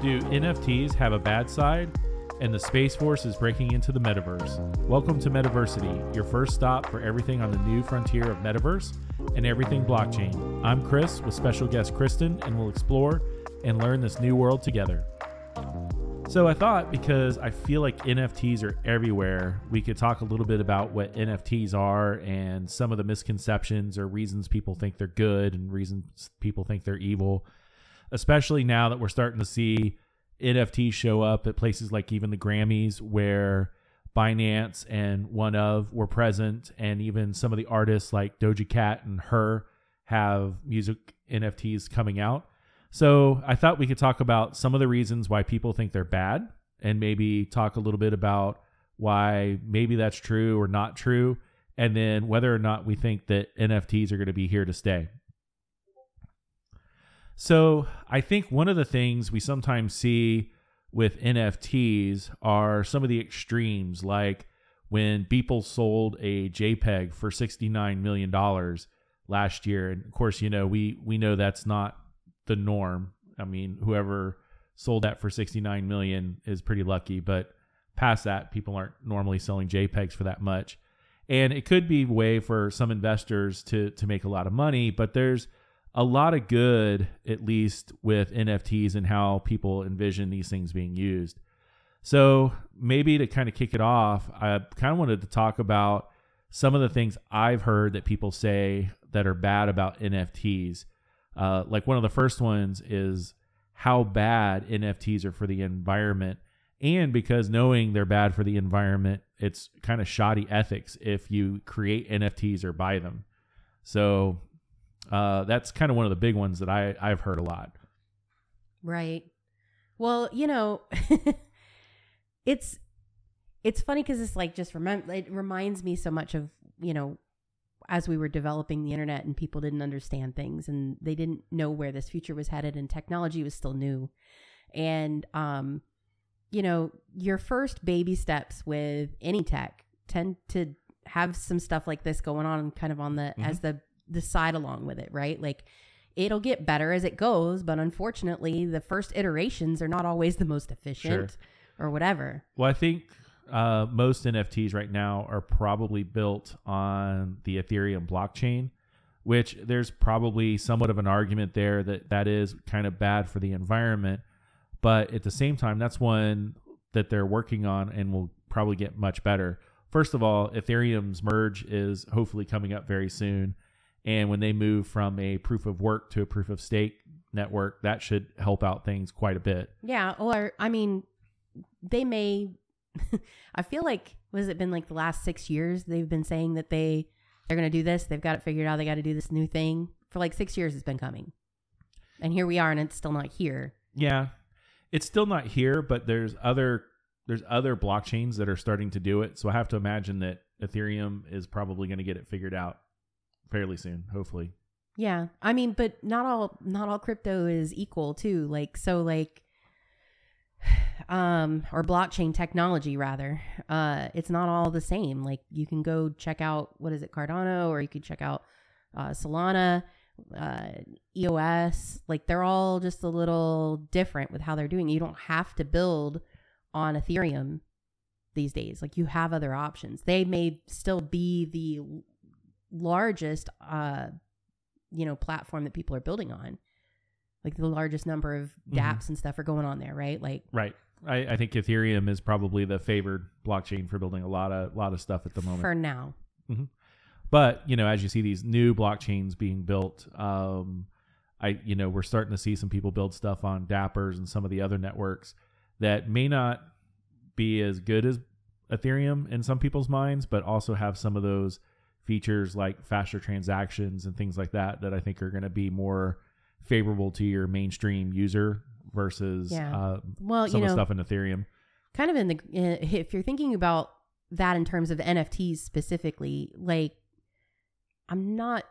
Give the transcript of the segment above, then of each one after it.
Do NFTs have a bad side? And the Space Force is breaking into the metaverse. Welcome to Metaversity, your first stop for everything on the new frontier of metaverse and everything blockchain. I'm Chris with special guest Kristen, and we'll explore and learn this new world together. So I thought because I feel like NFTs are everywhere, we could talk a little bit about what NFTs are and some of the misconceptions or reasons people think they're good and reasons people think they're evil. Especially now that we're starting to see NFTs show up at places like even the Grammys where Binance and OneOf were present and even some of the artists like Doja Cat and her have music NFTs coming out. So I thought we could talk about some of the reasons why people think they're bad and maybe talk a little bit about why maybe that's true or not true, and then whether or not we think that NFTs are going to be here to stay. So I think one of the things we sometimes see with NFTs are some of the extremes, like when Beeple sold a JPEG for $69 million last year. And of course, you know, we, we know that's not the norm. I mean, whoever sold that for 69 million is pretty lucky, but past that, people aren't normally selling JPEGs for that much. And it could be a way for some investors to to make a lot of money, but there's a lot of good, at least with NFTs and how people envision these things being used. So maybe to kind of kick it off, I kind of wanted to talk about some of the things I've heard that people say that are bad about NFTs. Uh, like one of the first ones is how bad NFTs are for the environment. And because knowing they're bad for the environment, it's kind of shoddy ethics if you create NFTs or buy them. So uh, that's kind of one of the big ones that I, I've heard a lot. Right. Well, you know, it's it's funny because it's like just remember it reminds me so much of you know as we were developing the internet and people didn't understand things and they didn't know where this future was headed and technology was still new and um you know your first baby steps with any tech tend to have some stuff like this going on kind of on the mm-hmm. as the the side along with it right like it'll get better as it goes but unfortunately the first iterations are not always the most efficient sure. or whatever well i think uh, most NFTs right now are probably built on the Ethereum blockchain, which there's probably somewhat of an argument there that that is kind of bad for the environment. But at the same time, that's one that they're working on and will probably get much better. First of all, Ethereum's merge is hopefully coming up very soon. And when they move from a proof of work to a proof of stake network, that should help out things quite a bit. Yeah. Or, I mean, they may I feel like was it been like the last six years they've been saying that they they're gonna do this. They've got it figured out. They got to do this new thing for like six years. It's been coming, and here we are, and it's still not here. Yeah, it's still not here, but there's other there's other blockchains that are starting to do it. So I have to imagine that Ethereum is probably going to get it figured out fairly soon, hopefully. Yeah. I mean, but not all not all crypto is equal too. Like so like um, or blockchain technology rather. Uh, it's not all the same. Like you can go check out what is it, Cardano, or you could check out uh, Solana, uh, EOS. Like they're all just a little different with how they're doing. You don't have to build on Ethereum these days. Like you have other options. They may still be the largest, uh, you know, platform that people are building on like the largest number of dApps mm-hmm. and stuff are going on there, right? Like right. I, I, think Ethereum is probably the favored blockchain for building a lot of lot of stuff at the moment. For now. Mm-hmm. But you know, as you see these new blockchains being built, um, I you know we're starting to see some people build stuff on Dappers and some of the other networks that may not be as good as Ethereum in some people's minds, but also have some of those features like faster transactions and things like that that I think are going to be more favorable to your mainstream user versus yeah. uh, well, some you know, of the stuff in Ethereum. Kind of in the if you're thinking about that in terms of NFTs specifically, like I'm not.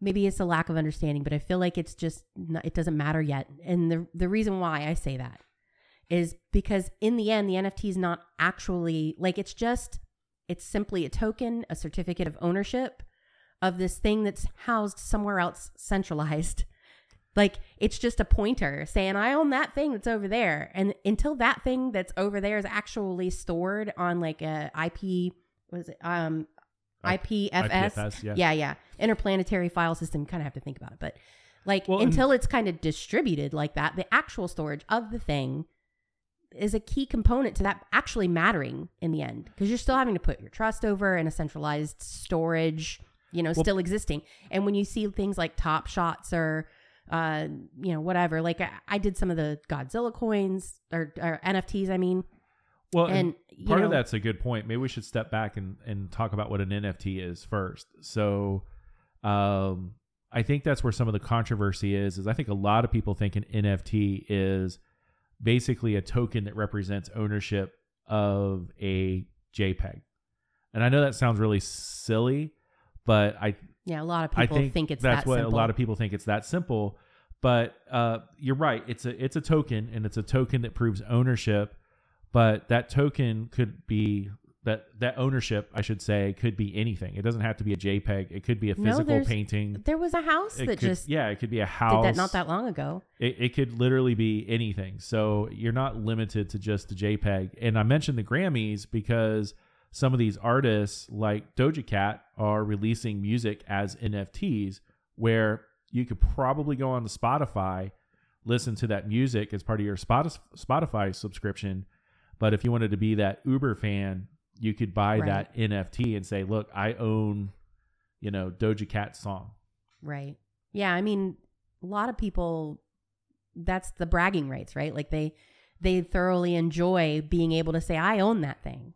Maybe it's a lack of understanding, but I feel like it's just not, it doesn't matter yet. And the the reason why I say that is because in the end, the NFT is not actually like it's just it's simply a token, a certificate of ownership of this thing that's housed somewhere else centralized Like it's just a pointer saying I own that thing that's over there. And until that thing that's over there is actually stored on like a IP was it um IPFS. IPFS, yeah. yeah, yeah. Interplanetary file system, kind of have to think about it. But like Well, until it's kind of distributed like that, the actual storage of the thing is a key component to that actually mattering in the end because you're still having to put your trust over in a centralized storage, you know, Well- still existing. And when you see things like Top Shots or uh, you know, whatever, like I, I did some of the Godzilla coins or, or NFTs, I mean, Well, and, and part of that's a good point. Maybe we should step back and, and talk about what an NFT is first. So, um, I think that's where some of the controversy is. Is I think a lot of people think an NFT is basically a token that represents ownership of a JPEG. And I know that sounds really silly, but I yeah, a lot of people think, think, it's that's that what simple. a lot of people think it's that simple. But uh, you're right. It's a it's a token, and it's a token that proves ownership. But that token could be that that ownership, I should say, could be anything. It doesn't have to be a JPEG. It could be a physical there's- painting. there was a house It that could, just yeah, it could be a did house. that not that long ago. It, it could literally be anything. So you're not limited to just the JPEG. And I mentioned the Grammys because some of these artists, like Doja Cat, are releasing music as NFTs, where you could probably go on to Spotify, listen to that music as part of your Spoti- Spotify subscription. But if you wanted to be that Uber fan, you could buy Right. that NFT and say, "Look, I own, you know, Doja Cat song." Right. Yeah, I mean, a lot of people that's the bragging rights, right? Like they they thoroughly enjoy being able to say I own that thing.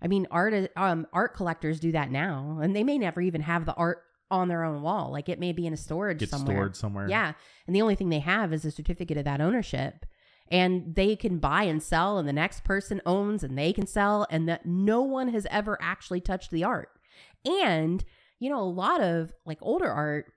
I mean, art um art collectors do that now, and they may never even have the art on their own wall. Like it may be in a storage Get somewhere. stored somewhere. Yeah, and the only thing they have is a certificate of that ownership. And they can buy and sell, and the next person owns, and they can sell, and that no one has ever actually touched the art. And you know, a lot of like older art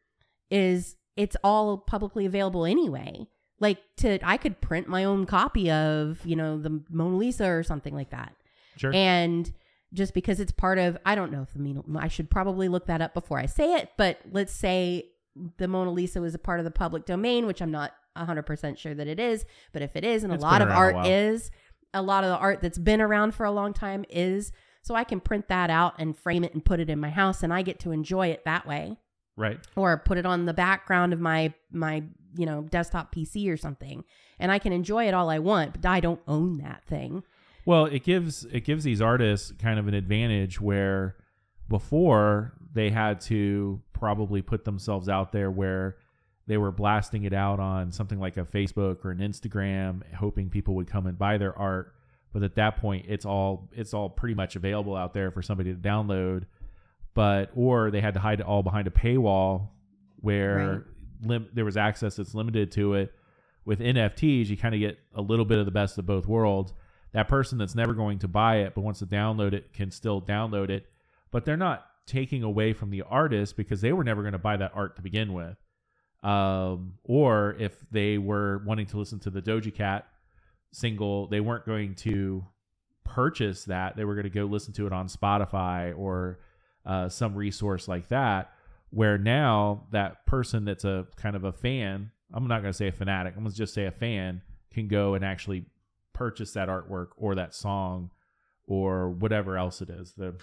is it's all publicly available anyway. Like to, I could print my own copy of you know the Mona Lisa or something like that. Sure. And just because it's part of, I don't know if the Mona, I should probably look that up before I say it, but let's say the Mona Lisa was a part of the public domain, which I'm not 100% sure that it is, but if it is, and It's a lot of art is, a lot of the art that's been around for a long time is, so I can print that out and frame it and put it in my house and I get to enjoy it that way. Right. or put it on the background of my my you know desktop PC or something and I can enjoy it all I want but I don't own that thing. Well, it gives it gives these artists kind of an advantage where before they had to probably put themselves out there where they were blasting it out on something like a Facebook or an Instagram hoping people would come and buy their art. But at that point it's all it's all pretty much available out there for somebody to download. But or they had to hide it all behind a paywall where lim- there was access that's limited to it. With NFTs you kind of get a little bit of the best of both worlds. That person that's never going to buy it but wants to download it can still download it but they're not taking away from the artist because they were never going to buy that art to begin with. Um, or if they were wanting to listen to the Doja Cat single they weren't going to purchase that. They were going to go listen to it on Spotify or uh, some resource like that where now that person that's a kind of a fan i'm not going to say a fanatic i'm going to just say a fan can go and actually purchase that artwork or that song or whatever else it is the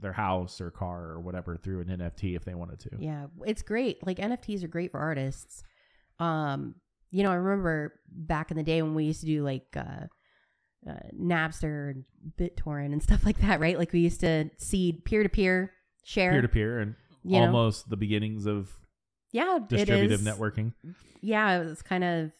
their house or car or whatever through an nft if they wanted to Yeah, it's great. Like NFTs are great for artists. Um, you know, I remember back in the day when we used to do like uh, uh Napster and BitTorrent and stuff like that, right? Like we used to seed peer to peer share. peer to peer and You know? almost the beginnings of yeah, distributive is. networking Yeah, it was kind of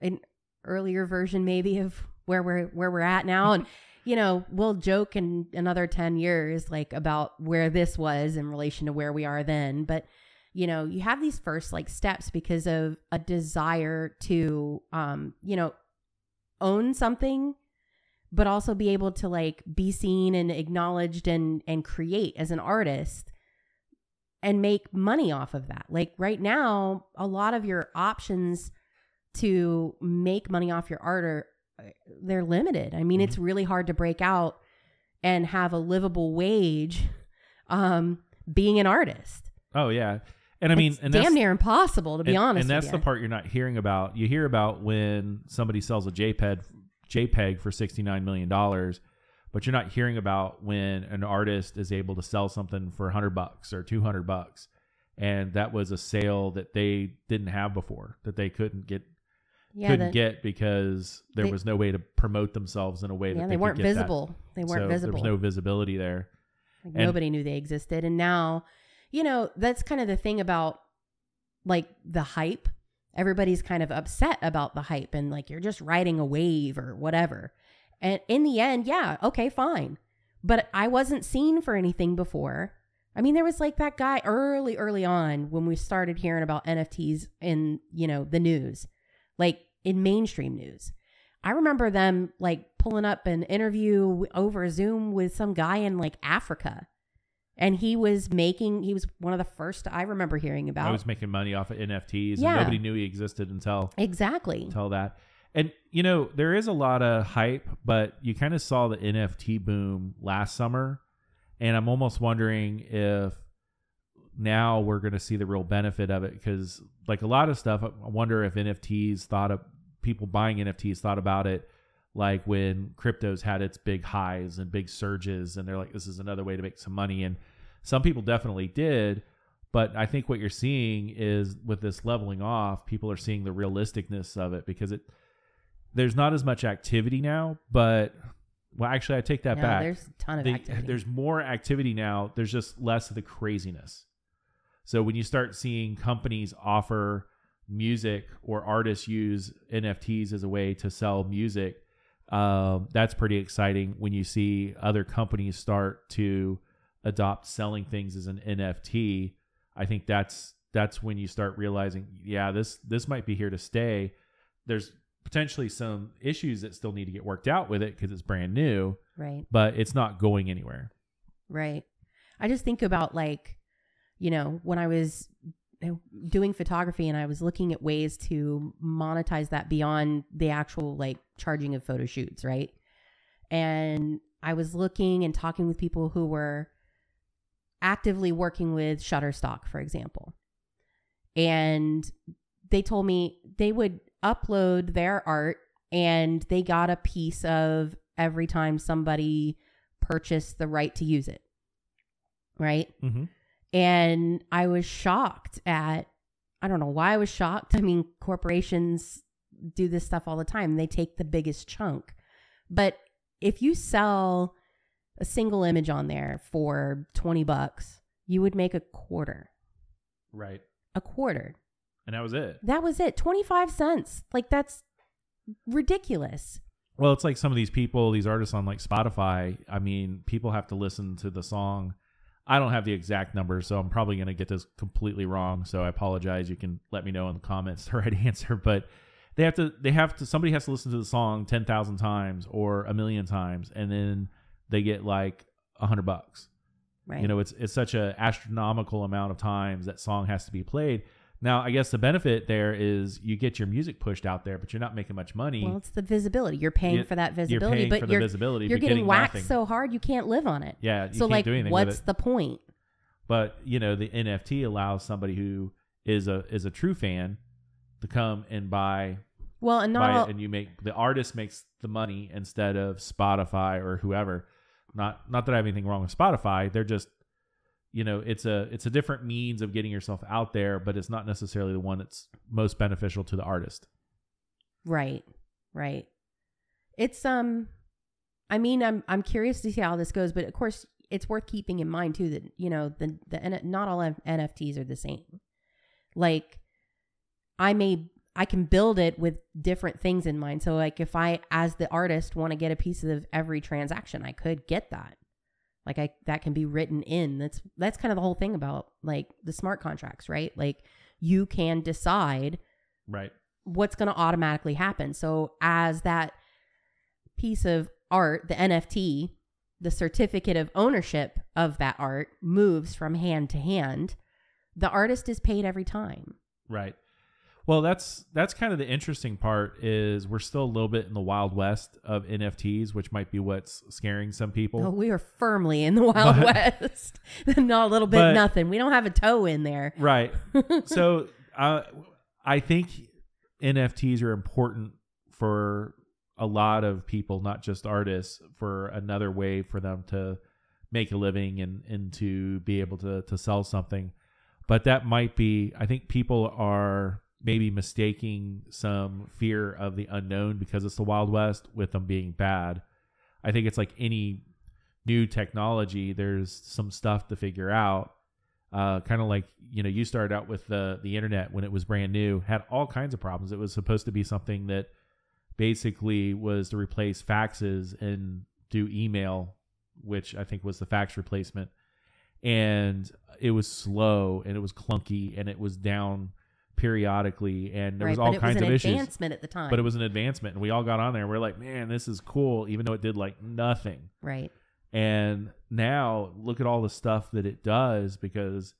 an earlier version maybe of where we're where we're at now and you know we'll joke in another 10 years like about where this was in relation to where we are then but you know you have these first like steps because of a desire to um you know own something but also be able to like be seen and acknowledged and and create as an artist and make money off of that. Like right now, a lot of your options to make money off your art are they're limited. I mean, it's really hard to break out and have a livable wage um being an artist. Oh yeah, and I mean, It's and damn near impossible to be and, honest. and that's the part you're not hearing about. You hear about when somebody sells a JPEG JPEG for sixty nine million dollars, but you're not hearing about when an artist is able to sell something for hundred bucks or two hundred bucks, and that was a sale that they didn't have before that they couldn't get Yeah, couldn't the- get because there they- was no way to promote themselves in a way yeah, that they, could weren't get that. visible. They weren't so visible. There was no visibility there. Like, And- nobody knew they existed. And now, you know, that's kind of the thing about like the hype. Everybody's kind of upset about the hype and like you're just riding a wave or whatever. And in the end, yeah, okay, fine. But I wasn't seen for anything before. I mean, there was like that guy early, early on when we started hearing about NFTs in, you know, the news, like in mainstream news. I remember them like pulling up an interview over Zoom with some guy in like Africa. And he was making, he was one of the first I remember hearing about. I was making money off of NFTs, Yeah. and nobody knew he existed until exactly. until that. And you know, there is a lot of hype, but you kind of saw the NFT boom last summer, and I'm almost wondering if now we're going to see the real benefit of it because, like a lot of stuff, I wonder if NFTs thought of people buying NFTs thought about it like when cryptos had its big highs and big surges, and they're like, this is another way to make some money, and some people definitely did. But I think what you're seeing is with this leveling off, people are seeing the realisticness of it because it there's not as much activity now, but well, actually, I take that No, back. There's a ton of The- activity. there's more activity now. There's just less of the craziness. So when you start seeing companies offer music or artists use NFTs as a way to sell music, um, that's pretty exciting. When you see other companies start to adopt selling things as an NFT, I think that's that's when you start realizing, yeah, this this might be here to stay. There's potentially some issues that still need to get worked out with it because it's brand new, right. but it's not going anywhere. Right. I just think about like, you know, when I was doing photography and I was looking at ways to monetize that beyond the actual like charging of photo shoots, right? And I was looking and talking with people who were actively working with Shutterstock, for example. And they told me they would upload their art and they got a piece of every time somebody purchased the right to use it. Right. Mm-hmm. And I was shocked at, I don't know why I was shocked. I mean, corporations do this stuff all the time, they take the biggest chunk. But if you sell a single image on there for 20 bucks, you would make a quarter. Right. A quarter. And that was it. That was it. 25 cents. Like, that's ridiculous. Well, it's like some of these people, these artists on like Spotify. I mean, people have to listen to the song. I don't have the exact numbers, so I'm probably going to get this completely wrong. So I apologize. You can let me know in the comments the right answer, but they have to they have to somebody has to listen to the song 10,000 times or a million times and then they get like a 100 bucks. Right. You know, it's it's such an astronomical amount of times that song has to be played. Now, I guess the benefit there is you get your music pushed out there, but you're not making much money. well, it's the visibility. You're paying You- for that visibility, paying but for the you're, visibility, you're but getting, getting whacked nothing. so hard you can't live on it. yeah, you so, can't like, do anything what's with it. the point? But you know, the NFT allows somebody who is a is a true fan to come and buy Well, and not buy all, it, and you make the artist makes the money instead of Spotify or whoever. Not not that I have anything wrong with Spotify. They're just you know it's a it's a different means of getting yourself out there, but it's not necessarily the one that's most beneficial to the artist. Right. Right. It's um I mean I'm I'm curious to see how this goes, but of course it's worth keeping in mind too that you know the the not all NFTs are the same. Like I may I can build it with different things in mind. So like if I as the artist want to get a piece of every transaction, I could get that. Like I that can be written in. That's that's kind of the whole thing about like the smart contracts, right? Like you can decide Right. what's going to automatically happen. So as that piece of art, the NFT, the certificate of ownership of that art moves from hand to hand, the artist is paid every time. Right. Well, that's that's kind of the interesting part is we're still a little bit in the wild west of NFTs, which might be what's scaring some people. Oh, we are firmly in the Wild But- West. Not a little bit, But- nothing. We don't have a toe in there. Right. so uh, I think NFTs are important for a lot of people, not just artists, for another way for them to make a living and, and to be able to, to sell something. But that might be, I think people are maybe mistaking some fear of the unknown because it's the Wild West with them being bad. I think it's like any new technology, there's some stuff to figure out. Uh, kind of like you know you started out with the the internet when it was brand new had all kinds of problems. It was supposed to be something that basically was to replace faxes and do email which i think was the fax replacement. And it was slow and it was clunky and it was down periodically and there right, was all but it kinds was an of issues advancement at the time. but it was an advancement and we all got on there and we are like man this is cool even though it did like nothing right. and now look at all the stuff that it does because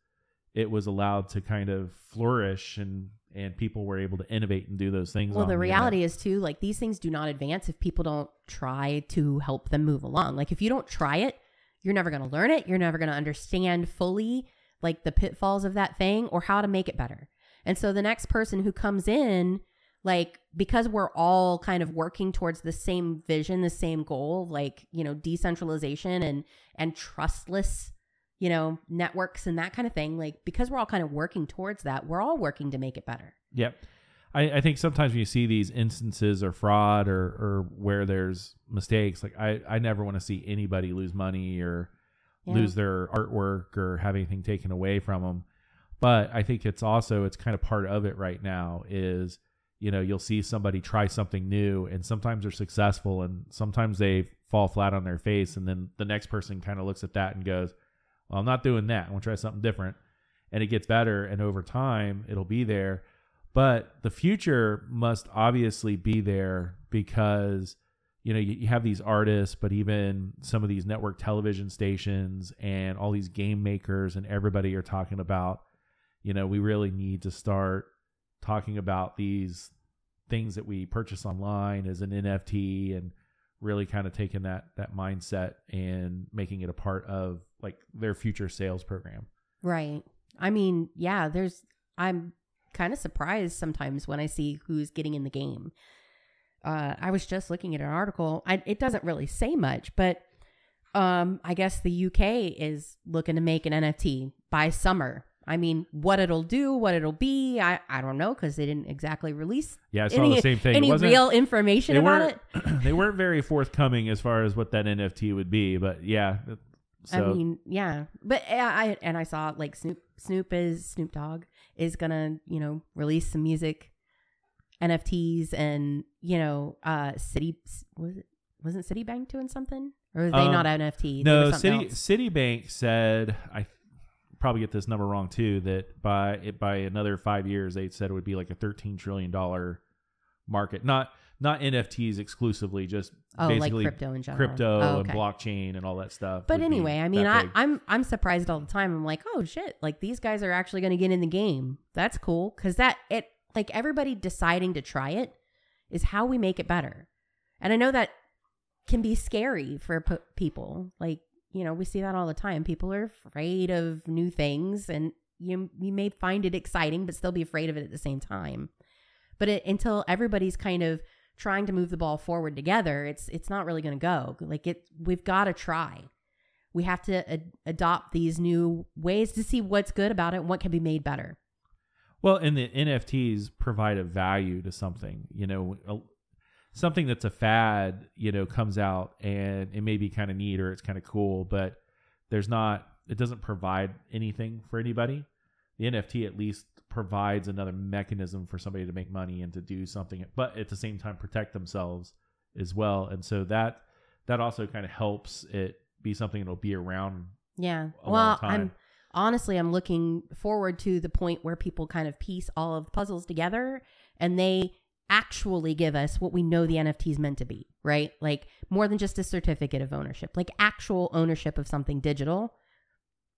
it was allowed to kind of flourish and and people were able to innovate and do those things. Well, the internet. reality is too, like these things do not advance if people don't try to help them move along. Like if you don't try it, you're never going to learn it. You're never going to understand fully like the pitfalls of that thing or how to make it better. And so the next person who comes in, like because we're all kind of working towards the same vision, the same goal, like, you know, decentralization and and trustless, you know, networks and that kind of thing, like because we're all kind of working towards that, we're all working to make it better. Yep. I, I think sometimes when you see these instances or fraud or, or where there's mistakes, like I, I never want to see anybody lose money or Yeah. lose their artwork or have anything taken away from them. But I think it's also it's kind of part of it right now is you know you'll see somebody try something new and sometimes they're successful and sometimes they fall flat on their face and then the next person kind of looks at that and goes, well, I'm not doing that. I'm gonna try something different, and it gets better and over time it'll be there. But the future must obviously be there because you know you, you have these artists but even some of these network television stations and all these game makers and everybody are talking about you know we really need to start talking about these things that we purchase online as an nft and really kind of taking that that mindset and making it a part of like their future sales program Right. I mean, yeah, there's I'm kind of surprised sometimes when I see who's getting in the game. Uh, I was just looking at an article. I, it doesn't really say much, but um, I guess the UK is looking to make an NFT by summer. I mean, what it'll do, what it'll be, I, I don't know because they didn't exactly release yeah i saw any, the same thing It any real information they about it. they weren't very forthcoming as far as what that nft would be but yeah so I mean, yeah, but uh, I and I saw like Snoop Snoop is Snoop Dogg is gonna you know release some music NFTs and you know uh Citi was it wasn't Citibank doing something or they Um, not NFT? They No, City else. Citibank said I probably get this number wrong too. That by it by another five years, they said it would be like a thirteen trillion dollar market. Not not NFTs exclusively, just oh like basically crypto in general. crypto Oh, and blockchain and all that stuff. But anyway, I mean, I, big. I'm I'm surprised all the time. I'm like, oh shit, like these guys are actually going to get in the game. That's cool because that it like everybody deciding to try it is how we make it better. And I know that can be scary for people. Like you know, we see that all the time. People are afraid of new things, and you you may find it exciting, but still be afraid of it at the same time. But it, until everybody's kind of trying to move the ball forward together, it's it's not really going to go. Like it, we've got to try. We have to ad- adopt these new ways to see what's good about it and what can be made better. Well, and the NFTs provide a value to something. You know, something that's a fad, you know, comes out and it may be kind of neat or it's kind of cool, but there's not, it doesn't provide anything for anybody. The NFT at least provides another mechanism for somebody to make money and to do something, but at the same time protect themselves as well. And so that that also kind of helps it be something that'll be around. Yeah. Well. I'm honestly I'm looking forward to the point where people kind of piece all of the puzzles together and they actually give us what we know the NFT is meant to be, right? Like more than just a certificate of ownership, like actual ownership of something digital.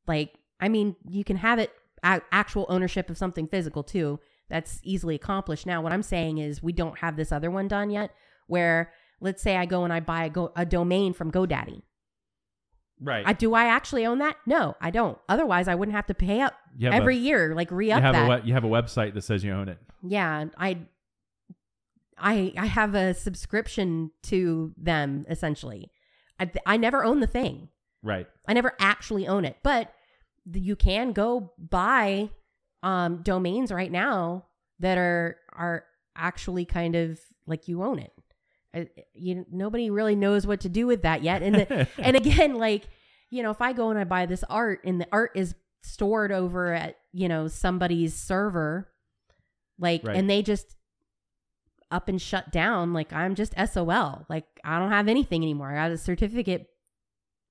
Like, I mean, you can have it actual ownership of something physical too. that's easily accomplished now. What I'm saying is we don't have this other one done yet where let's say I go and I buy a, go, a domain from GoDaddy. Right. I, do I actually own that? No, I don't. Otherwise, I wouldn't have to pay up every a, year, like re up that. a you have a website that says you own it. yeah, I, I, I have a subscription to them essentially. I, I never own the thing. Right. I never actually own it, but you can go buy um, domains right now that are are actually kind of like you own it. I, you nobody really knows what to do with that yet, and the, and again, like you know, if I go and I buy this art and the art is stored over at you know somebody's server, like, Right. and they just up and shut down, like I'm just SOL. Like I don't have anything anymore. I got a certificate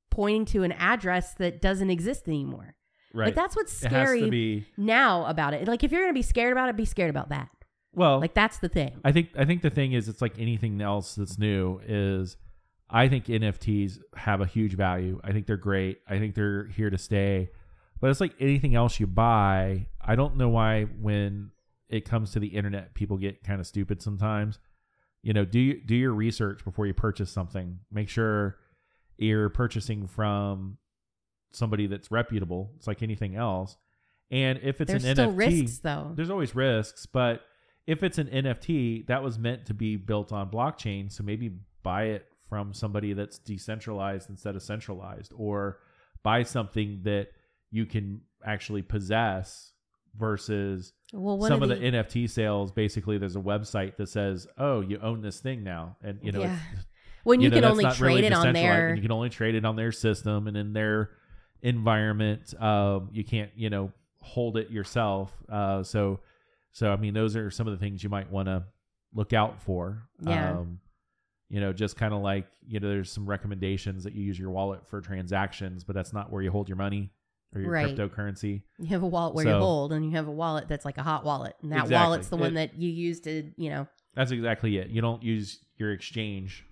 pointing to an address that doesn't exist anymore. right. Like that's what's scary be now about it. Like if you're gonna be scared about it, be scared about that. well. Like that's the thing. I think I think the thing is it's like anything else that's new is I think NFTs have a huge value. I think they're great. I think they're here to stay. But it's like anything else you buy. I don't know why when it comes to the internet people get kind of stupid sometimes. You know, do do your research before you purchase something. Make sure you're purchasing from somebody that's reputable. It's like anything else. And if it's There's an still NFT, risks though. there's always risks, but if it's an NFT, that was meant to be built on blockchain, so maybe buy it from somebody that's decentralized instead of centralized, or buy something that you can actually possess versus Well, some of of the, NFT sales. Basically, there's a website that says, "Oh, you own this thing now," and you know, Yeah. when you, know, can only trade really it on and you can only trade it on their system and in their environment. Um, you can't, you know, hold it yourself. Uh, so, so I mean, those are some of the things you might want to look out for. Yeah. Um, you know, just kind of like you know, there's some recommendations that you use your wallet for transactions, but that's not where you hold your money or your Right. cryptocurrency. You have a wallet where you hold, and you have a wallet that's like a hot wallet, and that Exactly. wallet's the one It- that you use to, you know, That's exactly it. You don't use your exchange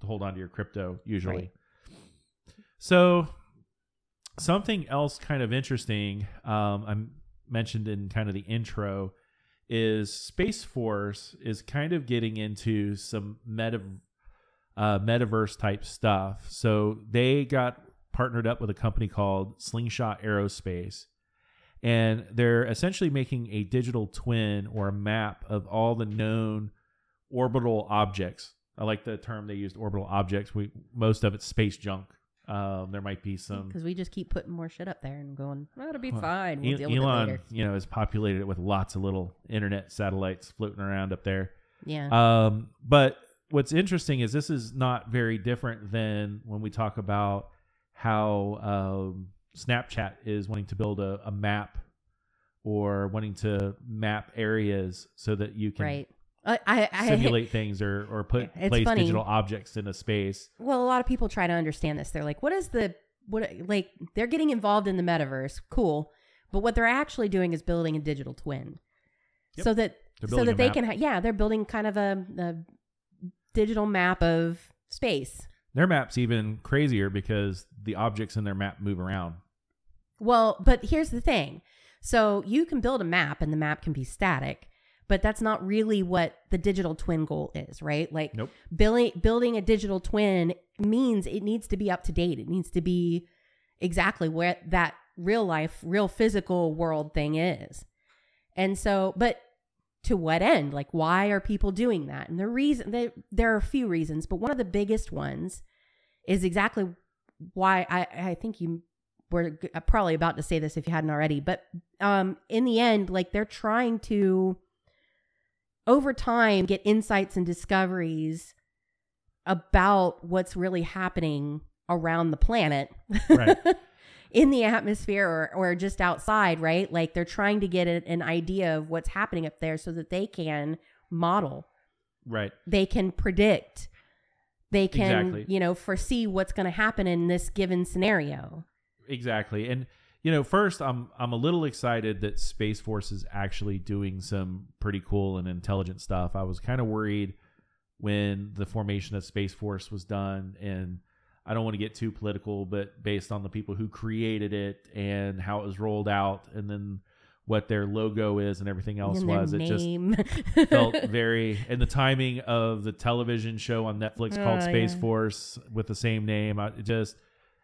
to hold on to your crypto usually. Right. So, something else kind of interesting um, I mentioned in kind of the intro is Space Force is kind of getting into some meta, uh, metaverse type stuff. So they got partnered up with a company called Slingshot Aerospace, and they're essentially making a digital twin or a map of all the known orbital objects. I like the term they used, orbital objects. We most of it's space junk. Um, there might be some because we just keep putting more shit up there and going, oh, it'll be Well, fine. We'll E- deal with it Elon, later. you know, has populated it with lots of little internet satellites floating around up there. Yeah. Um, but what's interesting is this is not very different than when we talk about how um, Snapchat is wanting to build a, a map or wanting to map areas so that you can right. I, I, I simulate things or, or put place funny. digital objects in a space. Well, a lot of people try to understand this. They're like, what is the what like they're getting involved in the metaverse. Cool. But what they're actually doing is building a digital twin. Yep. So that so that they map. can ha- yeah, they're building kind of a, a digital map of space. Their map's even crazier because the objects in their map move around. Well, but here's the thing. So you can build a map and the map can be static, but that's not really what the digital twin goal is, right? Like Nope. building building a digital twin means it needs to be up to date. It needs to be exactly where that real life, real physical world thing is. And so, but to what end? Like, why are people doing that? And the reason they, there are a few reasons, but one of the biggest ones is exactly why I, I think you were uh, probably about to say this if you hadn't already. But um, in the end, like they're trying to over time get insights and discoveries about what's really happening around the planet Right. in the atmosphere or, or just outside right like they're trying to get an idea of what's happening up there so that they can model Right. they can predict they can Exactly. you know foresee what's going to happen in this given scenario Exactly. And you know, first I'm I'm a little excited that Space Force is actually doing some pretty cool and intelligent stuff. I was kind of worried when the formation of Space Force was done and I don't want to get too political, but based on the people who created it and how it was rolled out and then what their logo is and everything else And was. It just felt very and the timing of the television show on Netflix oh, called Oh, Space yeah. Force with the same name. I- It just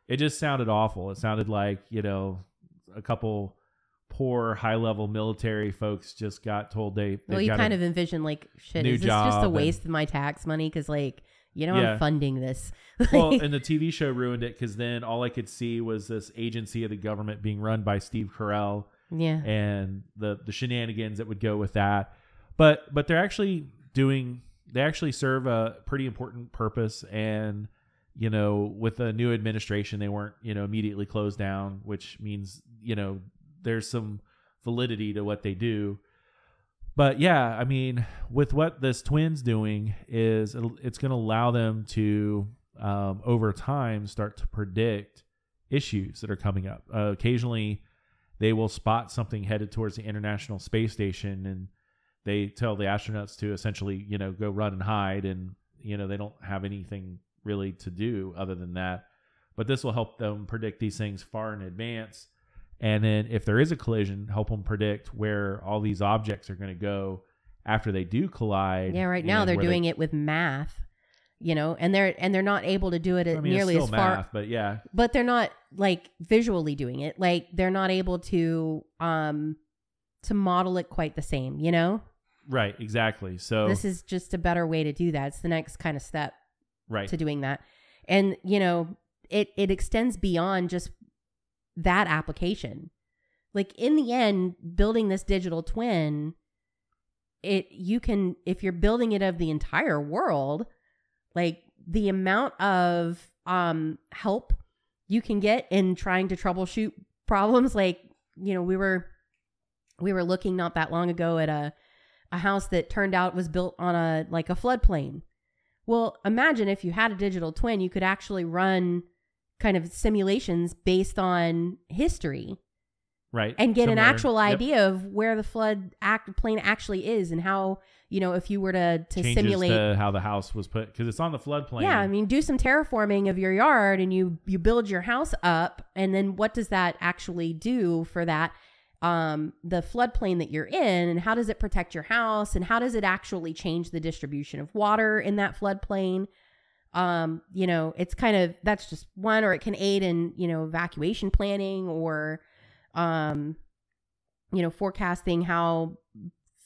it just sounded awful. It sounded like you know a couple poor high level military folks just got told they. well, you kind a- of envision like, shit, new is this just job a and- waste of my tax money? Because like, you know, Yeah. I'm funding this. well, and the TV show ruined it because then all I could see was this agency of the government being run by Steve Carell yeah. and the the shenanigans that would go with that. But but they're actually doing they actually serve a pretty important purpose and you know with the new administration they weren't you know immediately closed down which means you know there's some validity to what they do but yeah i mean with what this twins doing is it's going to allow them to um, over time start to predict issues that are coming up. Uh, occasionally they will spot something headed towards the international space station and they tell the astronauts to essentially you know go run and hide and you know they don't have anything really to do other than that. But this will help them predict these things far in advance and then if there is a collision help them predict where all these objects are going to go after they do collide Yeah, right now they're where they- doing it with math, you know, and they're and they're not able to do it I mean, nearly as far. math, but yeah But they're not like visually doing it. Like they're not able to um to model it quite the same, you know? right exactly so This is just a better way to do that. It's the next kind of step right to doing that. And you know, it it extends beyond just that application. Like in the end, building this digital twin, it you can if you're building it of the entire world, like the amount of um help you can get in trying to troubleshoot problems like you know we were we were looking not that long ago at a a house that turned out was built on a like a floodplain well, imagine if you had a digital twin, you could actually run kind of simulations based on history right and get an actual yep. idea of where the flood act plane actually is and how, you know, if you were to to changes simulate to how the house was put because it's on the flood floodplain yeah, I mean, do some terraforming of your yard and you you build your house up, and then what does that actually do for that um the floodplain that you're in and how does it protect your house and how does it actually change the distribution of water in that floodplain? Um, you know, it's kind of that's just one or it can aid in, you know, evacuation planning or um you know, forecasting how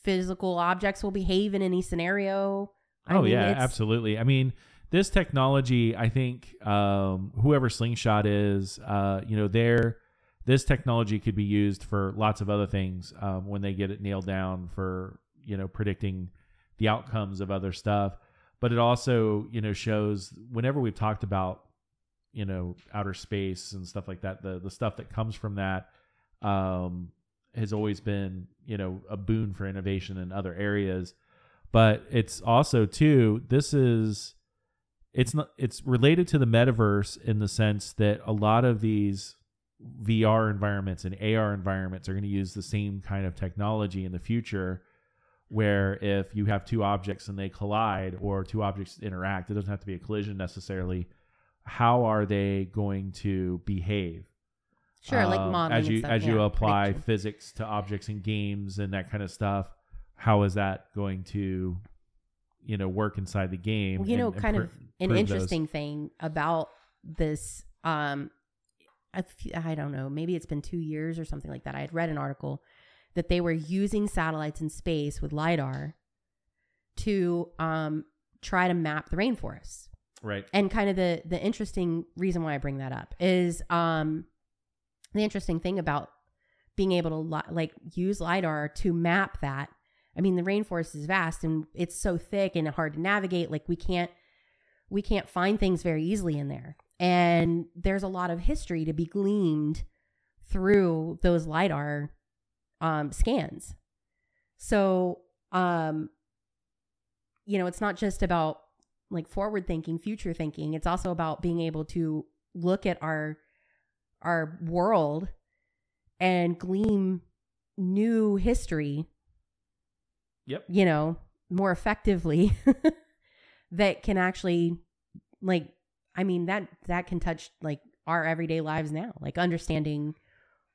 physical objects will behave in any scenario. I oh mean, yeah, absolutely. I mean, this technology, I think um, whoever Slingshot is, uh, you know, their this technology could be used for lots of other things um, when they get it nailed down for you know predicting the outcomes of other stuff. But it also you know shows whenever we've talked about you know outer space and stuff like that, the the stuff that comes from that um, has always been you know a boon for innovation in other areas. But it's also too this is it's not it's related to the metaverse in the sense that a lot of these VR environments and AR environments are going to use the same kind of technology in the future where if you have two objects and they collide or two objects interact it doesn't have to be a collision necessarily how are they going to behave Sure, like um, modeling as and you stuff, as you yeah, apply prediction. physics to objects in games and that kind of stuff how is that going to you know work inside the game Well, you know, and- and kind pr- of an prove those? interesting thing about this. Um, I, I don't know, maybe it's been two years or something like that. I had read an article that they were using satellites in space with lidar to um, try to map the rainforests. right And kind of the the interesting reason why I bring that up is um, the interesting thing about being able to li- like use lidar to map that. I mean, the rainforest is vast and it's so thick and hard to navigate. Like we can't we can't find things very easily in there. And there's a lot of history to be gleaned through those lidar um, scans. So, um, you know, it's not just about like forward thinking, future thinking. It's also about being able to look at our our world and glean new history, yep you know, more effectively that can actually like I mean that that can touch like our everyday lives now, like understanding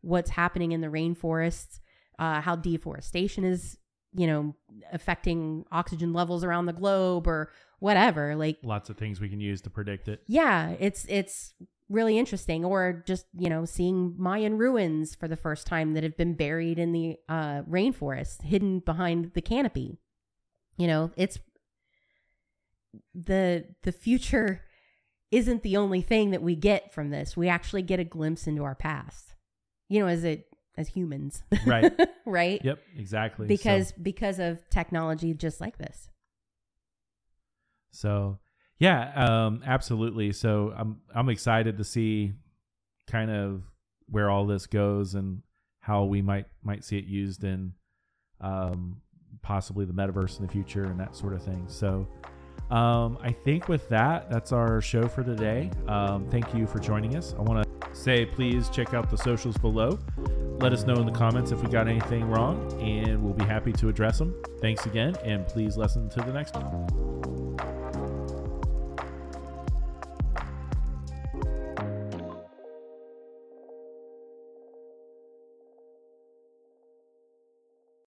what's happening in the rainforests, uh, how deforestation is, you know, affecting oxygen levels around the globe or whatever. Like Lots of things we can use to predict it. yeah, it's it's really interesting. Or just you know seeing Mayan ruins for the first time that have been buried in the uh, rainforest, hidden behind the canopy. You know, it's the the future isn't the only thing that we get from this. We actually get a glimpse into our past. You know, as it as humans, Right. right? Yep, exactly. So- Because because of technology just like this. So yeah, um, absolutely. So I'm I'm excited to see kind of where all this goes and how we might might see it used in um, possibly the metaverse in the future and that sort of thing. So um, I think with that, that's our show for today. Um, thank you for joining us. I want to say please check out the socials below. Let us know in the comments if we got anything wrong, and we'll be happy to address them. Thanks again, and please listen to the next one.